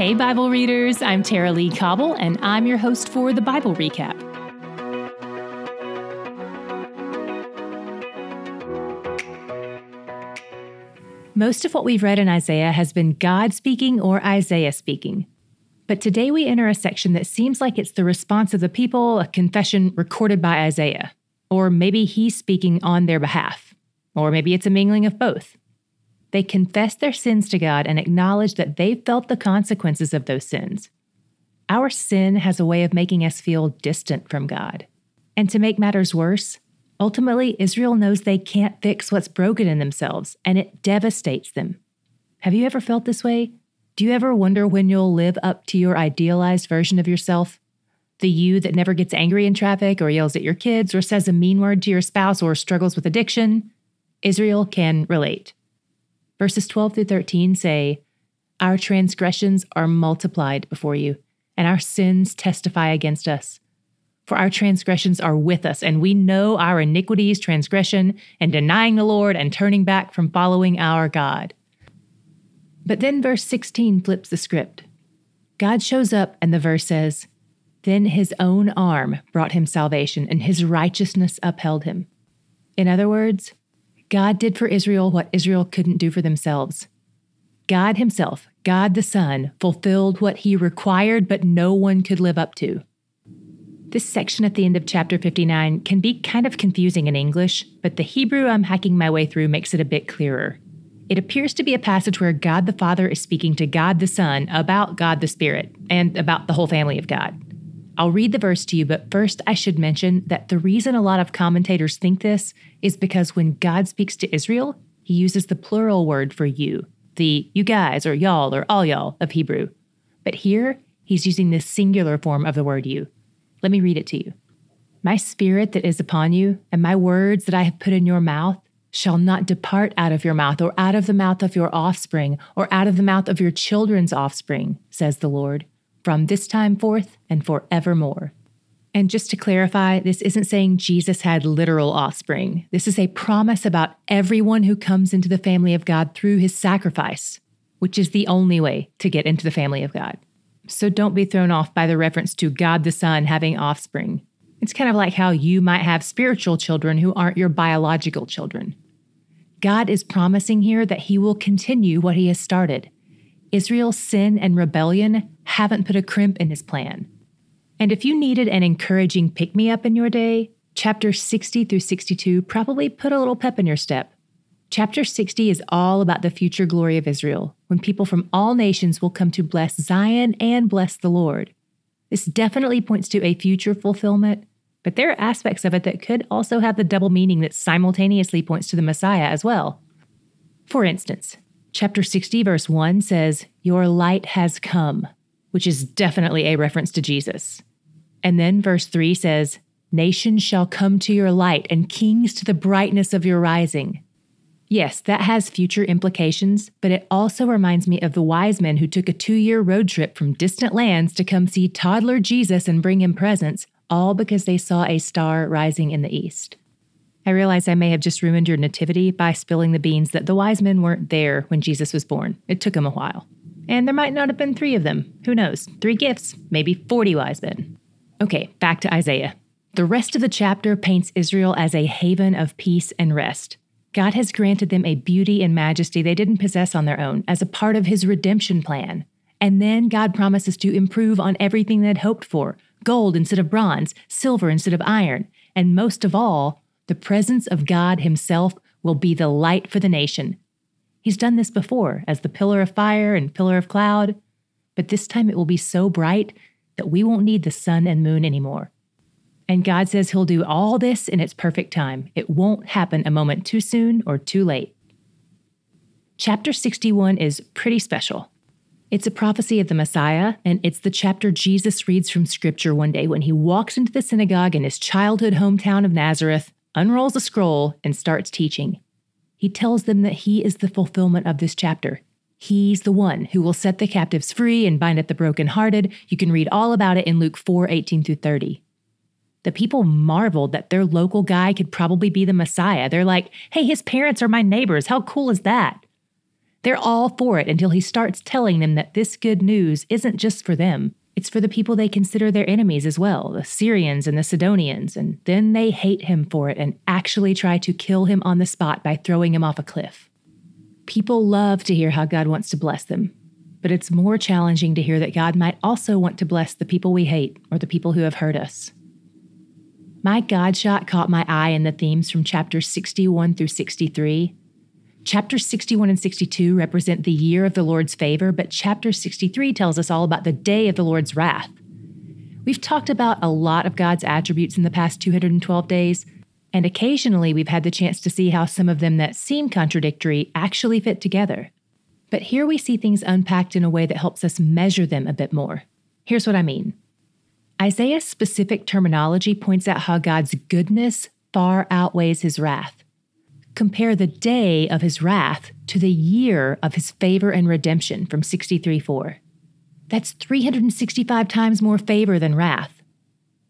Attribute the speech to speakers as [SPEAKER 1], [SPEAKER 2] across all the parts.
[SPEAKER 1] Hey, Bible readers, I'm Tara-Leigh Cobble, and I'm your host for the Bible Recap. Most of what we've read in Isaiah has been God speaking or Isaiah speaking. But today we enter a section that seems like it's the response of the people, a confession recorded by Isaiah. Or maybe he's speaking on their behalf. Or maybe it's a mingling of both. They confess their sins to God and acknowledge that they've felt the consequences of those sins. Our sin has a way of making us feel distant from God. And to make matters worse, ultimately, Israel knows they can't fix what's broken in themselves, and it devastates them. Have you ever felt this way? Do you ever wonder when you'll live up to your idealized version of yourself? The you that never gets angry in traffic or yells at your kids or says a mean word to your spouse or struggles with addiction? Israel can relate. Verses 12 through 13 say, Our transgressions are multiplied before you, and our sins testify against us. For our transgressions are with us, and we know our iniquities, transgression, and denying the Lord and turning back from following our God. But then verse 16 flips the script. God shows up, and the verse says, Then his own arm brought him salvation, and his righteousness upheld him. In other words, God did for Israel what Israel couldn't do for themselves. God Himself, God the Son, fulfilled what He required, but no one could live up to. This section at the end of chapter 59 can be kind of confusing in English, but the Hebrew I'm hacking my way through makes it a bit clearer. It appears to be a passage where God the Father is speaking to God the Son about God the Spirit and about the whole family of God. I'll read the verse to you, but first I should mention that the reason a lot of commentators think this is because when God speaks to Israel, he uses the plural word for you, the you guys or y'all or all y'all of Hebrew. But here, he's using the singular form of the word you. Let me read it to you. My spirit that is upon you, and my words that I have put in your mouth, shall not depart out of your mouth, or out of the mouth of your offspring, or out of the mouth of your children's offspring, says the Lord, from this time forth and forevermore. And just to clarify, this isn't saying Jesus had literal offspring. This is a promise about everyone who comes into the family of God through his sacrifice, which is the only way to get into the family of God. So don't be thrown off by the reference to God the Son having offspring. It's kind of like how you might have spiritual children who aren't your biological children. God is promising here that he will continue what he has started. Israel's sin and rebellion haven't put a crimp in his plan. And if you needed an encouraging pick me up in your day, chapter 60 through 62 probably put a little pep in your step. Chapter 60 is all about the future glory of Israel, when people from all nations will come to bless Zion and bless the Lord. This definitely points to a future fulfillment, but there are aspects of it that could also have the double meaning that simultaneously points to the Messiah as well. For instance, chapter 60, verse 1 says, Your light has come, which is definitely a reference to Jesus. And then verse 3 says, Nations shall come to your light, and kings to the brightness of your rising. Yes, that has future implications, but it also reminds me of the wise men who took a two year road trip from distant lands to come see toddler Jesus and bring him presents, all because they saw a star rising in the east. I realize I may have just ruined your nativity by spilling the beans that the wise men weren't there when Jesus was born. It took them a while. And there might not have been three of them. Who knows? Three gifts, maybe 40 wise men. Okay, back to Isaiah. The rest of the chapter paints Israel as a haven of peace and rest. God has granted them a beauty and majesty they didn't possess on their own as a part of his redemption plan. And then God promises to improve on everything they'd hoped for gold instead of bronze, silver instead of iron, and most of all, the presence of God Himself will be the light for the nation. He's done this before as the pillar of fire and pillar of cloud, but this time it will be so bright that we won't need the sun and moon anymore. And God says He'll do all this in its perfect time. It won't happen a moment too soon or too late. Chapter 61 is pretty special. It's a prophecy of the Messiah, and it's the chapter Jesus reads from Scripture one day when he walks into the synagogue in his childhood hometown of Nazareth, unrolls a scroll, and starts teaching. He tells them that he is the fulfillment of this chapter. He's the one who will set the captives free and bind up the brokenhearted. You can read all about it in Luke 4 18 through 30. The people marveled that their local guy could probably be the Messiah. They're like, hey, his parents are my neighbors. How cool is that? They're all for it until he starts telling them that this good news isn't just for them, it's for the people they consider their enemies as well, the Syrians and the Sidonians, and then they hate him for it and actually try to kill him on the spot by throwing him off a cliff. People love to hear how God wants to bless them, but it's more challenging to hear that God might also want to bless the people we hate or the people who have hurt us. My God shot caught my eye in the themes from chapters 61 through 63. Chapters 61 and 62 represent the year of the Lord's favor, but chapter 63 tells us all about the day of the Lord's wrath. We've talked about a lot of God's attributes in the past 212 days, and occasionally we've had the chance to see how some of them that seem contradictory actually fit together. But here we see things unpacked in a way that helps us measure them a bit more. Here's what I mean Isaiah's specific terminology points out how God's goodness far outweighs his wrath. Compare the day of his wrath to the year of his favor and redemption from 63 4. That's 365 times more favor than wrath.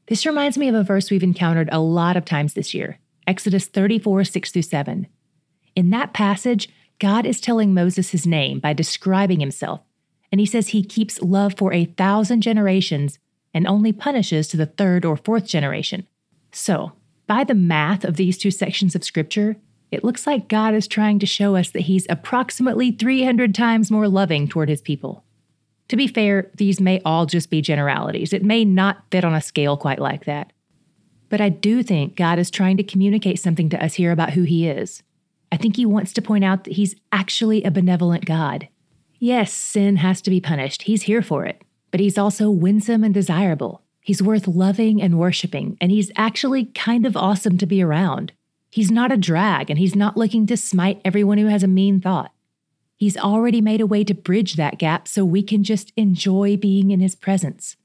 [SPEAKER 1] This reminds me of a verse we've encountered a lot of times this year Exodus 34 6 through 7. In that passage, God is telling Moses his name by describing himself, and he says he keeps love for a thousand generations and only punishes to the third or fourth generation. So, by the math of these two sections of Scripture, it looks like God is trying to show us that He's approximately 300 times more loving toward His people. To be fair, these may all just be generalities. It may not fit on a scale quite like that. But I do think God is trying to communicate something to us here about who He is. I think He wants to point out that He's actually a benevolent God. Yes, sin has to be punished, He's here for it but he's also winsome and desirable. He's worth loving and worshiping, and he's actually kind of awesome to be around. He's not a drag, and he's not looking to smite everyone who has a mean thought. He's already made a way to bridge that gap so we can just enjoy being in his presence.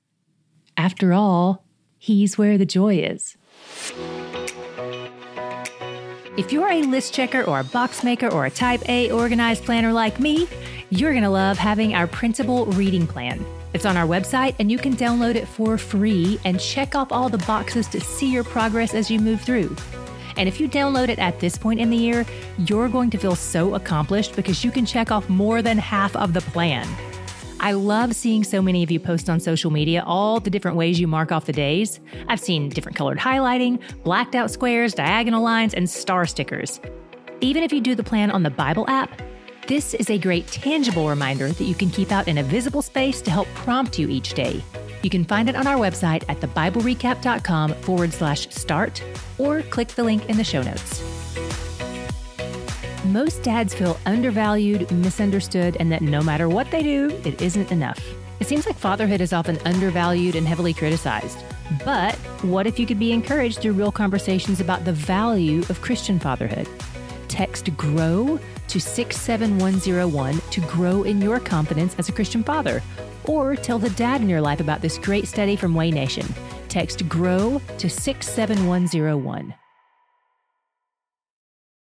[SPEAKER 1] After all, he's where the joy is. If you're a list checker or a box maker or a type A organized planner like me, you're going to love having our printable reading plan. It's on our website, and you can download it for free and check off all the boxes to see your progress as you move through. And if you download it at this point in the year, you're going to feel so accomplished because you can check off more than half of the plan. I love seeing so many of you post on social media all the different ways you mark off the days. I've seen different colored highlighting, blacked out squares, diagonal lines, and star stickers. Even if you do the plan on the Bible app, this is a great tangible reminder that you can keep out in a visible space to help prompt you each day. You can find it on our website at thebiblerecap.com forward slash start or click the link in the show notes. Most dads feel undervalued, misunderstood, and that no matter what they do, it isn't enough. It seems like fatherhood is often undervalued and heavily criticized. But what if you could be encouraged through real conversations about the value of Christian fatherhood? Text GROW to 67101 to grow in your confidence as a Christian father. Or tell the dad in your life about this great study from Way Nation. Text GROW to 67101.